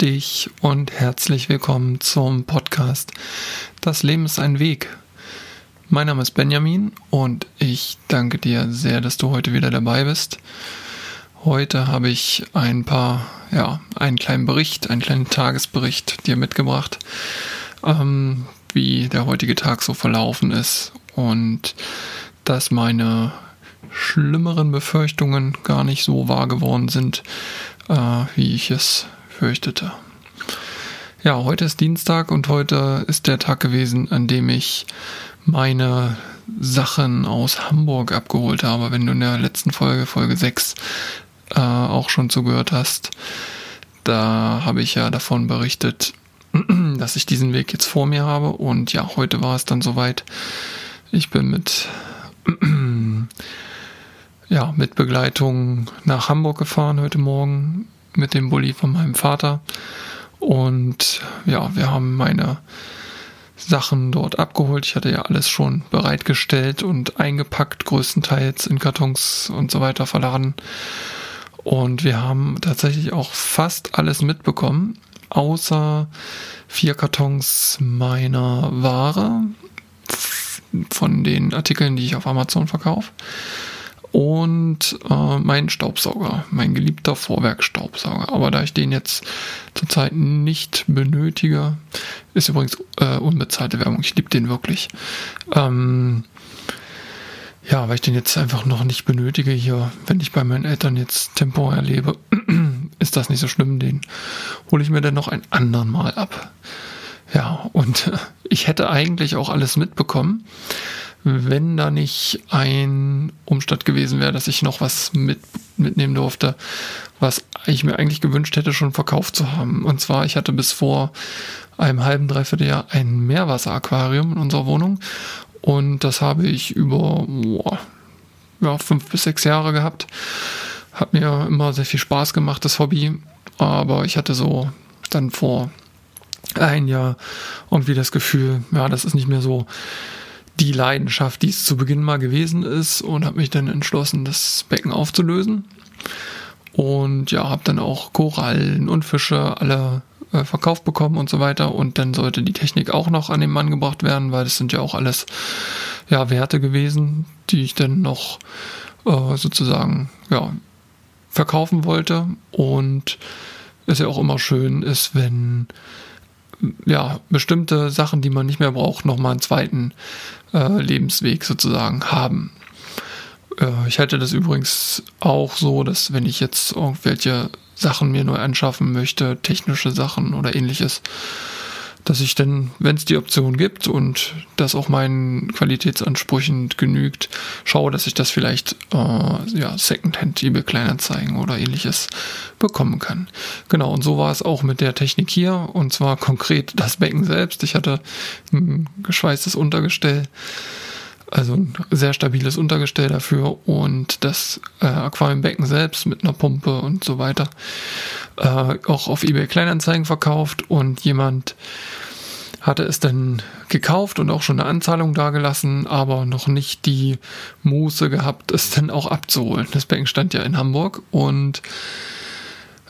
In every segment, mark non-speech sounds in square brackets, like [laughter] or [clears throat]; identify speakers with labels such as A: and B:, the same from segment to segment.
A: Dich und herzlich willkommen zum Podcast Das Leben ist ein Weg. Mein Name ist Benjamin und ich danke dir sehr, dass du heute wieder dabei bist. Heute habe ich ein paar, ja, einen kleinen Bericht, einen kleinen Tagesbericht dir mitgebracht, ähm, wie der heutige Tag so verlaufen ist und dass meine schlimmeren Befürchtungen gar nicht so wahr geworden sind, äh, wie ich es fürchtete. Ja, heute ist Dienstag und heute ist der Tag gewesen, an dem ich meine Sachen aus Hamburg abgeholt habe. Wenn du in der letzten Folge, Folge 6, äh, auch schon zugehört hast, da habe ich ja davon berichtet, [clears throat] dass ich diesen Weg jetzt vor mir habe. Und ja, heute war es dann soweit. Ich bin mit [clears throat] ja, mit Begleitung nach Hamburg gefahren heute Morgen mit dem Bulli von meinem Vater. Und ja, wir haben meine Sachen dort abgeholt. Ich hatte ja alles schon bereitgestellt und eingepackt, größtenteils in Kartons und so weiter verladen. Und wir haben tatsächlich auch fast alles mitbekommen, außer vier Kartons meiner Ware von den Artikeln, die ich auf Amazon verkaufe und äh, mein Staubsauger, mein geliebter Vorwerkstaubsauger. Aber da ich den jetzt zurzeit nicht benötige, ist übrigens äh, unbezahlte Werbung. Ich liebe den wirklich. Ähm, ja, weil ich den jetzt einfach noch nicht benötige hier, wenn ich bei meinen Eltern jetzt temporär lebe, [clears throat] ist das nicht so schlimm. Den hole ich mir dann noch ein andern Mal ab. Ja, und [laughs] ich hätte eigentlich auch alles mitbekommen wenn da nicht ein Umstand gewesen wäre, dass ich noch was mit, mitnehmen durfte, was ich mir eigentlich gewünscht hätte, schon verkauft zu haben. Und zwar, ich hatte bis vor einem halben, dreiviertel Jahr ein Meerwasseraquarium in unserer Wohnung und das habe ich über boah, ja, fünf bis sechs Jahre gehabt. Hat mir immer sehr viel Spaß gemacht, das Hobby. Aber ich hatte so dann vor ein Jahr irgendwie das Gefühl, ja, das ist nicht mehr so die Leidenschaft, die es zu Beginn mal gewesen ist und habe mich dann entschlossen, das Becken aufzulösen. Und ja, habe dann auch Korallen und Fische alle äh, verkauft bekommen und so weiter. Und dann sollte die Technik auch noch an den Mann gebracht werden, weil das sind ja auch alles ja, Werte gewesen, die ich dann noch äh, sozusagen ja, verkaufen wollte. Und es ja auch immer schön ist, wenn ja, bestimmte Sachen, die man nicht mehr braucht, nochmal einen zweiten äh, Lebensweg sozusagen haben. Äh, ich halte das übrigens auch so, dass wenn ich jetzt irgendwelche Sachen mir neu anschaffen möchte, technische Sachen oder ähnliches, dass ich dann, wenn es die Option gibt und das auch meinen Qualitätsansprüchen genügt, schaue, dass ich das vielleicht äh, ja, Secondhand, eBay Kleinanzeigen oder ähnliches bekommen kann. Genau, und so war es auch mit der Technik hier und zwar konkret das Becken selbst. Ich hatte ein geschweißtes Untergestell also ein sehr stabiles Untergestell dafür und das äh, Aquariumbecken selbst mit einer Pumpe und so weiter äh, auch auf eBay Kleinanzeigen verkauft und jemand hatte es dann gekauft und auch schon eine Anzahlung dagelassen, aber noch nicht die Muße gehabt, es dann auch abzuholen. Das Becken stand ja in Hamburg und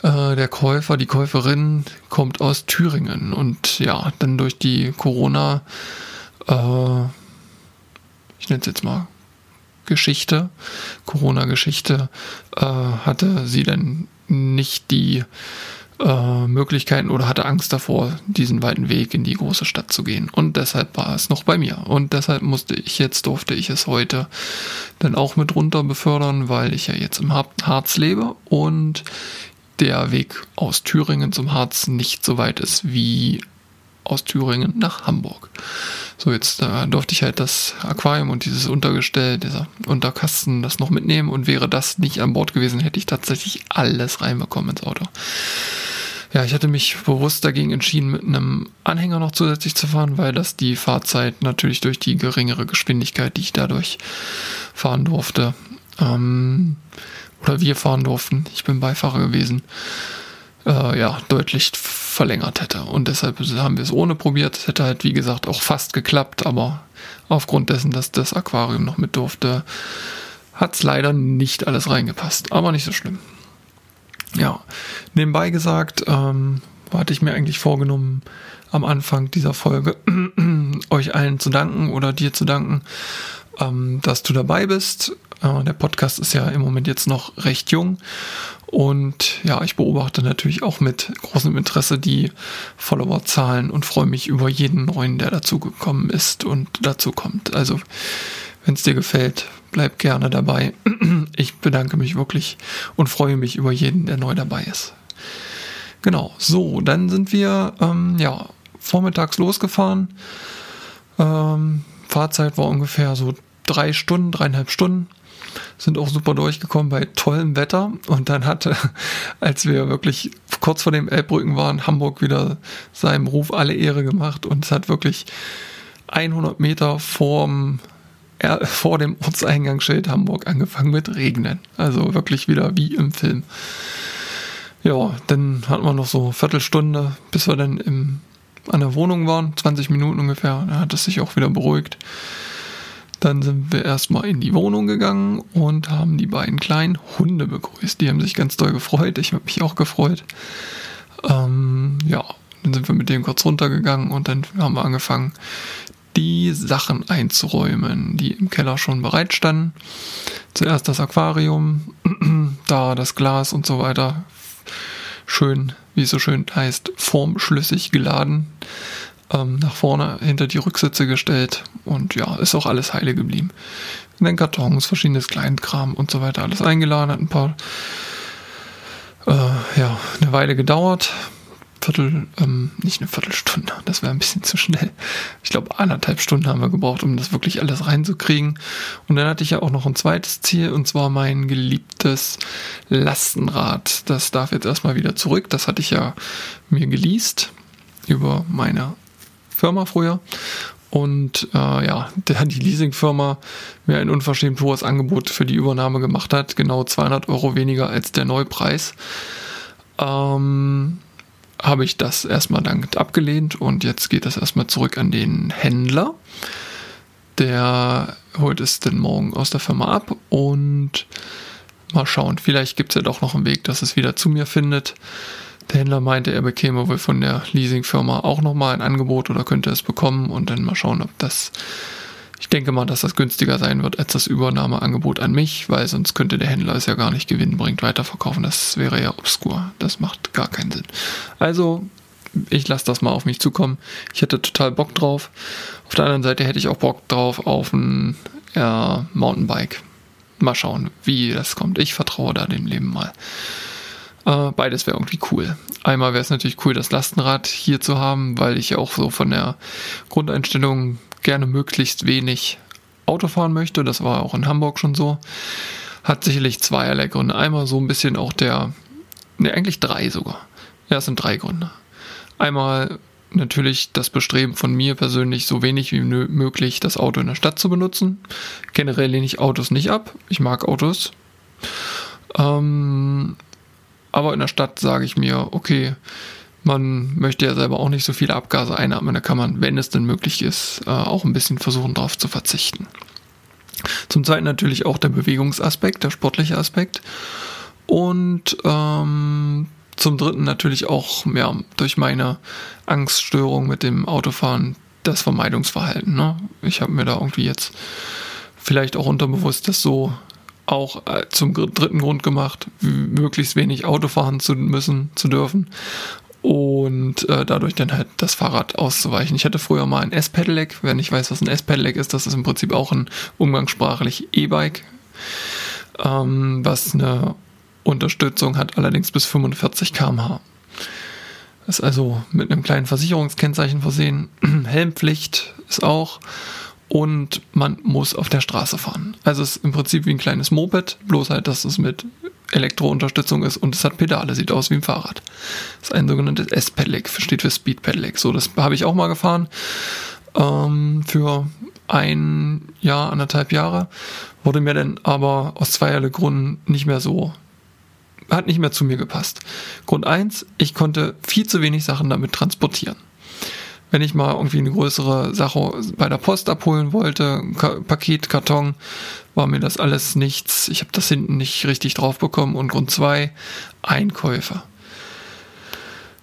A: äh, der Käufer, die Käuferin kommt aus Thüringen und ja, dann durch die Corona äh, ich nenne es jetzt mal Geschichte, Corona-Geschichte, äh, hatte sie dann nicht die äh, Möglichkeiten oder hatte Angst davor, diesen weiten Weg in die große Stadt zu gehen. Und deshalb war es noch bei mir. Und deshalb musste ich jetzt, durfte ich es heute dann auch mit runter befördern, weil ich ja jetzt im Harz lebe und der Weg aus Thüringen zum Harz nicht so weit ist wie aus Thüringen nach Hamburg. So, jetzt äh, durfte ich halt das Aquarium und dieses Untergestell, dieser Unterkasten, das noch mitnehmen und wäre das nicht an Bord gewesen, hätte ich tatsächlich alles reinbekommen ins Auto. Ja, ich hatte mich bewusst dagegen entschieden, mit einem Anhänger noch zusätzlich zu fahren, weil das die Fahrzeit natürlich durch die geringere Geschwindigkeit, die ich dadurch fahren durfte, ähm, oder wir fahren durften, ich bin Beifahrer gewesen, äh, ja, deutlich verlängert hätte. Und deshalb haben wir es ohne probiert. Es hätte halt, wie gesagt, auch fast geklappt, aber aufgrund dessen, dass das Aquarium noch mit durfte, hat es leider nicht alles reingepasst. Aber nicht so schlimm. Ja, nebenbei gesagt, ähm, hatte ich mir eigentlich vorgenommen, am Anfang dieser Folge [clears throat] euch allen zu danken oder dir zu danken, ähm, dass du dabei bist. Äh, der Podcast ist ja im Moment jetzt noch recht jung und ja, ich beobachte natürlich auch mit großem Interesse die Followerzahlen und freue mich über jeden neuen, der dazugekommen ist und dazu kommt. Also, wenn es dir gefällt, bleib gerne dabei. [clears throat] Ich bedanke mich wirklich und freue mich über jeden, der neu dabei ist. Genau, so, dann sind wir ähm, ja vormittags losgefahren. Ähm, Fahrzeit war ungefähr so drei Stunden, dreieinhalb Stunden. Sind auch super durchgekommen bei tollem Wetter. Und dann hatte, [laughs] als wir wirklich kurz vor dem Elbbrücken waren, Hamburg wieder seinem Ruf alle Ehre gemacht. Und es hat wirklich 100 Meter vorm, [laughs] vor dem Ortseingangsschild Hamburg angefangen mit Regnen. Also wirklich wieder wie im Film. Ja, dann hatten wir noch so eine Viertelstunde, bis wir dann im, an der Wohnung waren, 20 Minuten ungefähr. Da hat es sich auch wieder beruhigt. Dann sind wir erstmal in die Wohnung gegangen und haben die beiden kleinen Hunde begrüßt. Die haben sich ganz doll gefreut. Ich habe mich auch gefreut. Ähm, ja, dann sind wir mit denen kurz runtergegangen und dann haben wir angefangen, die Sachen einzuräumen, die im Keller schon bereit standen. Zuerst das Aquarium, [clears throat] da das Glas und so weiter. Schön, wie es so schön heißt, formschlüssig geladen ähm, nach vorne hinter die Rücksitze gestellt und ja, ist auch alles heile geblieben. In den Kartons, verschiedenes Kleinkram und so weiter, alles eingeladen, hat ein paar, äh, ja, eine Weile gedauert. Viertel, ähm, nicht eine Viertelstunde, das wäre ein bisschen zu schnell. Ich glaube, anderthalb Stunden haben wir gebraucht, um das wirklich alles reinzukriegen. Und dann hatte ich ja auch noch ein zweites Ziel, und zwar mein geliebtes Lastenrad. Das darf jetzt erstmal wieder zurück. Das hatte ich ja mir geleast über meine Firma früher. Und äh, ja, der die Leasingfirma mir ein unverschämt hohes Angebot für die Übernahme gemacht hat, genau 200 Euro weniger als der Neupreis, ähm, habe ich das erstmal dankend abgelehnt und jetzt geht das erstmal zurück an den Händler. Der holt es dann morgen aus der Firma ab und mal schauen, vielleicht gibt es ja doch noch einen Weg, dass es wieder zu mir findet. Der Händler meinte, er bekäme wohl von der Leasingfirma auch nochmal ein Angebot oder könnte es bekommen und dann mal schauen, ob das. Ich denke mal, dass das günstiger sein wird als das Übernahmeangebot an mich, weil sonst könnte der Händler es ja gar nicht gewinnbringend weiterverkaufen. Das wäre ja obskur. Das macht gar keinen Sinn. Also, ich lasse das mal auf mich zukommen. Ich hätte total Bock drauf. Auf der anderen Seite hätte ich auch Bock drauf auf ein ja, Mountainbike. Mal schauen, wie das kommt. Ich vertraue da dem Leben mal. Äh, beides wäre irgendwie cool. Einmal wäre es natürlich cool, das Lastenrad hier zu haben, weil ich auch so von der Grundeinstellung gerne möglichst wenig Auto fahren möchte. Das war auch in Hamburg schon so. Hat sicherlich zweierlei Gründe. Einmal so ein bisschen auch der, ne, eigentlich drei sogar. Ja, es sind drei Gründe. Einmal natürlich das Bestreben von mir persönlich, so wenig wie möglich das Auto in der Stadt zu benutzen. Generell lehne ich Autos nicht ab. Ich mag Autos. Ähm, aber in der Stadt sage ich mir, okay, man möchte ja selber auch nicht so viele Abgase einatmen, da kann man, wenn es denn möglich ist, äh, auch ein bisschen versuchen, darauf zu verzichten. Zum Zweiten natürlich auch der Bewegungsaspekt, der sportliche Aspekt. Und ähm, zum Dritten natürlich auch ja, durch meine Angststörung mit dem Autofahren das Vermeidungsverhalten. Ne? Ich habe mir da irgendwie jetzt vielleicht auch unterbewusst das so auch äh, zum dritten Grund gemacht, möglichst wenig Auto fahren zu müssen, zu dürfen und äh, dadurch dann halt das Fahrrad auszuweichen. Ich hatte früher mal ein S-Pedelec. Wer nicht weiß, was ein S-Pedelec ist, das ist im Prinzip auch ein umgangssprachlich E-Bike, ähm, was eine Unterstützung hat, allerdings bis 45 km/h. Ist also mit einem kleinen Versicherungskennzeichen versehen. [clears throat] Helmpflicht ist auch und man muss auf der Straße fahren. Also es ist im Prinzip wie ein kleines Moped, bloß halt, dass es mit Elektrounterstützung ist und es hat Pedale, sieht aus wie ein Fahrrad. Das ist ein sogenanntes S-Pedelec, steht für Speed Pedelec. So, das habe ich auch mal gefahren ähm, für ein Jahr, anderthalb Jahre. Wurde mir dann aber aus zweierlei Gründen nicht mehr so, hat nicht mehr zu mir gepasst. Grund eins, ich konnte viel zu wenig Sachen damit transportieren wenn ich mal irgendwie eine größere Sache bei der Post abholen wollte, Paket, Karton, war mir das alles nichts. Ich habe das hinten nicht richtig drauf bekommen. Und Grund zwei, Einkäufe.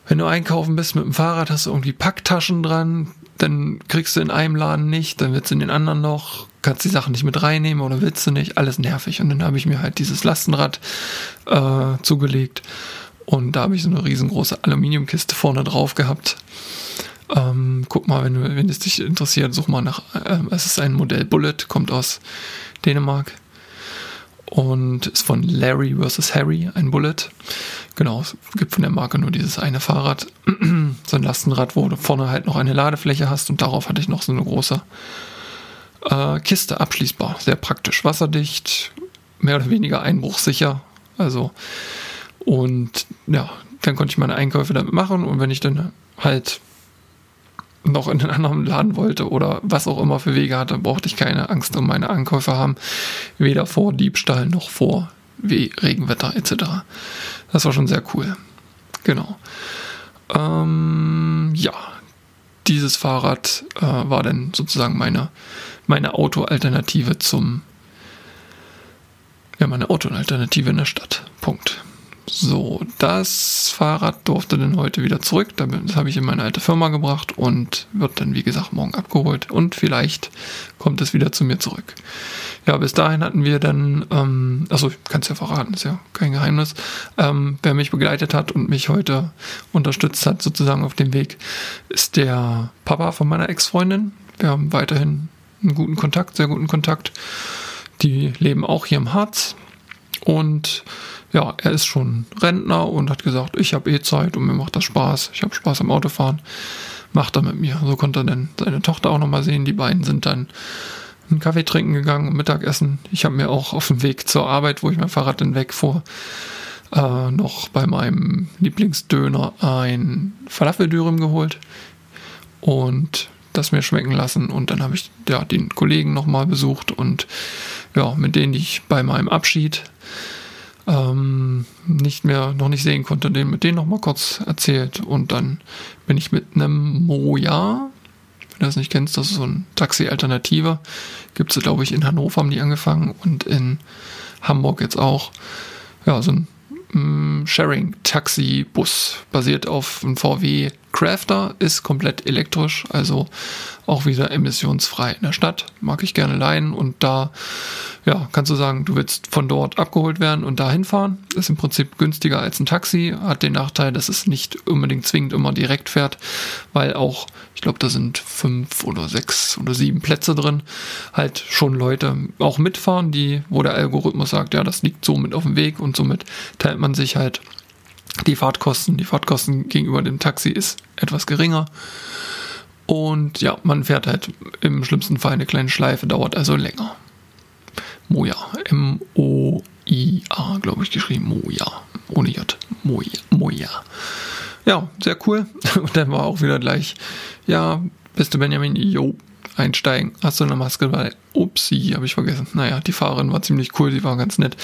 A: wenn du einkaufen bist mit dem Fahrrad, hast du irgendwie Packtaschen dran, dann kriegst du in einem Laden nicht, dann willst du in den anderen noch, kannst die Sachen nicht mit reinnehmen oder willst du nicht, alles nervig. Und dann habe ich mir halt dieses Lastenrad äh, zugelegt und da habe ich so eine riesengroße Aluminiumkiste vorne drauf gehabt. Ähm, guck mal, wenn, wenn es dich interessiert, such mal nach, äh, es ist ein Modell Bullet, kommt aus Dänemark und ist von Larry vs. Harry, ein Bullet. Genau, es gibt von der Marke nur dieses eine Fahrrad, [clears throat] so ein Lastenrad, wo du vorne halt noch eine Ladefläche hast und darauf hatte ich noch so eine große äh, Kiste abschließbar. Sehr praktisch, wasserdicht, mehr oder weniger einbruchsicher. Also, und ja, dann konnte ich meine Einkäufe damit machen und wenn ich dann halt noch in einen anderen Laden wollte oder was auch immer für Wege hatte, brauchte ich keine Angst um meine Ankäufe haben. Weder vor Diebstahl noch vor Regenwetter etc. Das war schon sehr cool. Genau. Ähm, ja, dieses Fahrrad äh, war dann sozusagen meine, meine Autoalternative zum ja, meine Autoalternative in der Stadt. Punkt. So, das Fahrrad durfte dann heute wieder zurück. Das habe ich in meine alte Firma gebracht und wird dann, wie gesagt, morgen abgeholt. Und vielleicht kommt es wieder zu mir zurück. Ja, bis dahin hatten wir dann, ähm, also ich kann es ja verraten, ist ja kein Geheimnis, ähm, wer mich begleitet hat und mich heute unterstützt hat, sozusagen auf dem Weg, ist der Papa von meiner Ex-Freundin. Wir haben weiterhin einen guten Kontakt, sehr guten Kontakt. Die leben auch hier im Harz und ja, er ist schon Rentner und hat gesagt, ich habe eh Zeit und mir macht das Spaß. Ich habe Spaß am Autofahren. Macht er mit mir. So konnte er dann seine Tochter auch nochmal sehen. Die beiden sind dann einen Kaffee trinken gegangen und Mittagessen. Ich habe mir auch auf dem Weg zur Arbeit, wo ich mein Fahrrad dann wegfuhr, äh, noch bei meinem Lieblingsdöner ein Falafeldürüm geholt und das mir schmecken lassen. Und dann habe ich ja, den Kollegen nochmal besucht und ja, mit denen ich bei meinem Abschied ähm, nicht mehr, noch nicht sehen konnte, den mit denen noch mal kurz erzählt. Und dann bin ich mit einem Moja, wenn du das nicht kennst, das ist so ein Taxi-Alternative. Gibt es, glaube ich, in Hannover haben die angefangen und in Hamburg jetzt auch. Ja, so ein mm, Sharing-Taxi-Bus basiert auf einem VW Crafter, ist komplett elektrisch, also auch wieder emissionsfrei in der Stadt. Mag ich gerne leihen und da ja, kannst du sagen, du willst von dort abgeholt werden und dahin fahren. Ist im Prinzip günstiger als ein Taxi, hat den Nachteil, dass es nicht unbedingt zwingend immer direkt fährt, weil auch, ich glaube, da sind fünf oder sechs oder sieben Plätze drin, halt schon Leute auch mitfahren, die, wo der Algorithmus sagt, ja, das liegt so mit auf dem Weg und somit teilt man sich halt die Fahrtkosten. Die Fahrtkosten gegenüber dem Taxi ist etwas geringer. Und ja, man fährt halt im schlimmsten Fall eine kleine Schleife, dauert also länger. Moja. M-O-I-A, glaube ich, geschrieben. Moja. Ohne J. Moja. Moja. Ja, sehr cool. [laughs] Und dann war auch wieder gleich, ja, beste Benjamin, jo, einsteigen. Hast du eine Maske dabei? Upsi, habe ich vergessen. Naja, die Fahrerin war ziemlich cool, sie war ganz nett.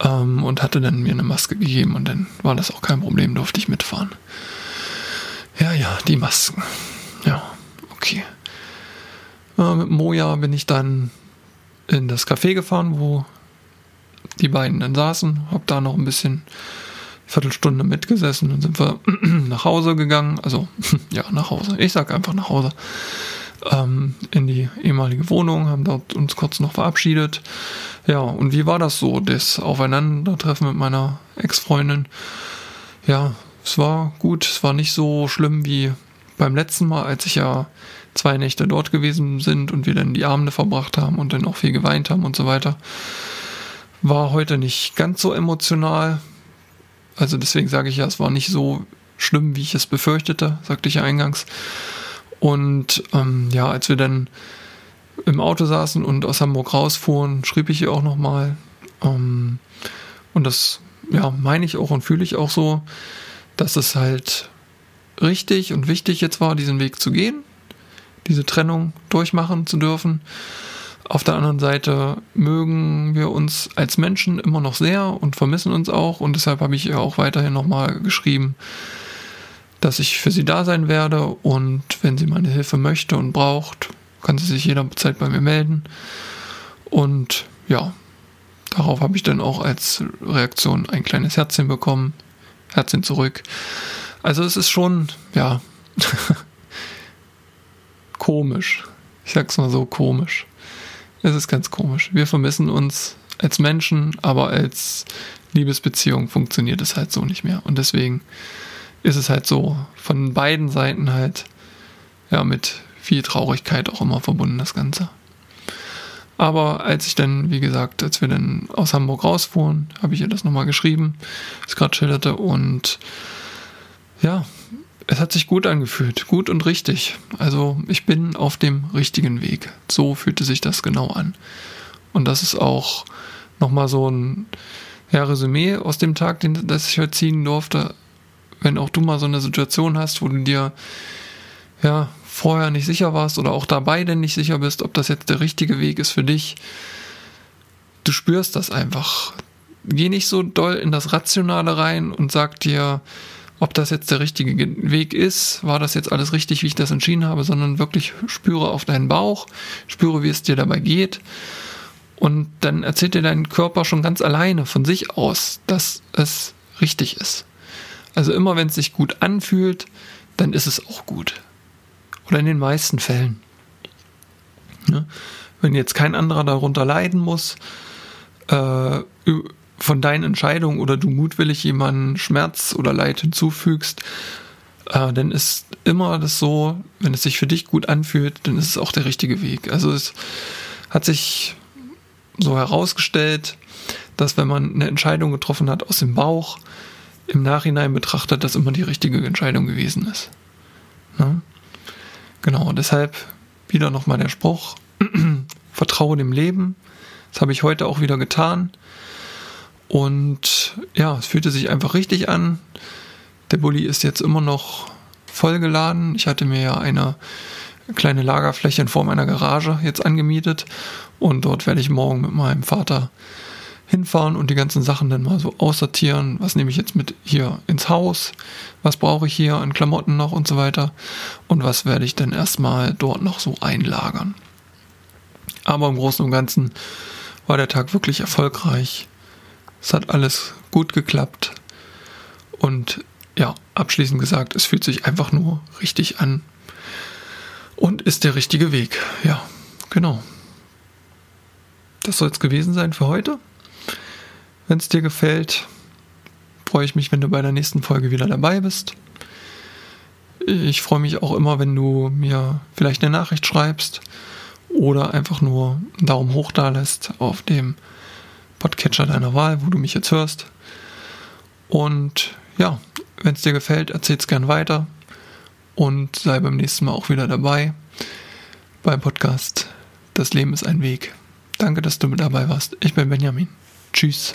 A: Ähm, und hatte dann mir eine Maske gegeben und dann war das auch kein Problem, durfte ich mitfahren. Ja, ja, die Masken. Ja, okay. Äh, mit Moja bin ich dann in das Café gefahren, wo die beiden dann saßen, hab da noch ein bisschen Viertelstunde mitgesessen und sind wir [clears throat] nach Hause gegangen, also [laughs] ja, nach Hause. Ich sag einfach nach Hause. Ähm, in die ehemalige Wohnung, haben dort uns kurz noch verabschiedet. Ja, und wie war das so, das Aufeinandertreffen mit meiner Ex-Freundin? Ja, es war gut, es war nicht so schlimm wie beim letzten Mal, als ich ja zwei Nächte dort gewesen sind und wir dann die Abende verbracht haben und dann auch viel geweint haben und so weiter. War heute nicht ganz so emotional. Also deswegen sage ich ja, es war nicht so schlimm, wie ich es befürchtete, sagte ich ja eingangs. Und ähm, ja, als wir dann im Auto saßen und aus Hamburg rausfuhren, schrieb ich ihr auch nochmal. Ähm, und das ja, meine ich auch und fühle ich auch so, dass es halt richtig und wichtig jetzt war, diesen Weg zu gehen diese Trennung durchmachen zu dürfen. Auf der anderen Seite mögen wir uns als Menschen immer noch sehr und vermissen uns auch und deshalb habe ich ihr auch weiterhin nochmal geschrieben, dass ich für sie da sein werde und wenn sie meine Hilfe möchte und braucht, kann sie sich jederzeit bei mir melden. Und ja, darauf habe ich dann auch als Reaktion ein kleines Herzchen bekommen. Herzchen zurück. Also es ist schon, ja, [laughs] komisch. Ich sag's mal so, komisch. Es ist ganz komisch. Wir vermissen uns als Menschen, aber als Liebesbeziehung funktioniert es halt so nicht mehr. Und deswegen ist es halt so von beiden Seiten halt ja mit viel Traurigkeit auch immer verbunden, das Ganze. Aber als ich dann, wie gesagt, als wir dann aus Hamburg rausfuhren, habe ich ihr das nochmal geschrieben, was gerade schilderte. Und ja, es hat sich gut angefühlt, gut und richtig. Also ich bin auf dem richtigen Weg. So fühlte sich das genau an. Und das ist auch nochmal so ein ja, Resümee aus dem Tag, den das ich heute ziehen durfte. Wenn auch du mal so eine Situation hast, wo du dir ja vorher nicht sicher warst oder auch dabei denn nicht sicher bist, ob das jetzt der richtige Weg ist für dich, du spürst das einfach. Geh nicht so doll in das Rationale rein und sag dir, ob das jetzt der richtige Weg ist, war das jetzt alles richtig, wie ich das entschieden habe, sondern wirklich spüre auf deinen Bauch, spüre, wie es dir dabei geht. Und dann erzählt dir dein Körper schon ganz alleine von sich aus, dass es richtig ist. Also immer wenn es sich gut anfühlt, dann ist es auch gut. Oder in den meisten Fällen. Ja? Wenn jetzt kein anderer darunter leiden muss, äh, von deinen Entscheidungen oder du mutwillig jemanden Schmerz oder Leid hinzufügst, äh, dann ist immer das so, wenn es sich für dich gut anfühlt, dann ist es auch der richtige Weg. Also es hat sich so herausgestellt, dass wenn man eine Entscheidung getroffen hat aus dem Bauch, im Nachhinein betrachtet, das immer die richtige Entscheidung gewesen ist. Ne? Genau, deshalb wieder nochmal der Spruch, [clears throat] vertraue dem Leben. Das habe ich heute auch wieder getan. Und ja, es fühlte sich einfach richtig an. Der Bulli ist jetzt immer noch vollgeladen. Ich hatte mir ja eine kleine Lagerfläche in Form einer Garage jetzt angemietet und dort werde ich morgen mit meinem Vater hinfahren und die ganzen Sachen dann mal so aussortieren. Was nehme ich jetzt mit hier ins Haus? Was brauche ich hier an Klamotten noch und so weiter? Und was werde ich dann erstmal dort noch so einlagern? Aber im Großen und Ganzen war der Tag wirklich erfolgreich. Es hat alles gut geklappt. Und ja, abschließend gesagt, es fühlt sich einfach nur richtig an. Und ist der richtige Weg. Ja, genau. Das soll es gewesen sein für heute. Wenn es dir gefällt, freue ich mich, wenn du bei der nächsten Folge wieder dabei bist. Ich freue mich auch immer, wenn du mir vielleicht eine Nachricht schreibst oder einfach nur einen Daumen hoch da lässt auf dem Podcatcher deiner Wahl, wo du mich jetzt hörst. Und ja, wenn es dir gefällt, erzähl es gern weiter und sei beim nächsten Mal auch wieder dabei beim Podcast Das Leben ist ein Weg. Danke, dass du mit dabei warst. Ich bin Benjamin. Tschüss.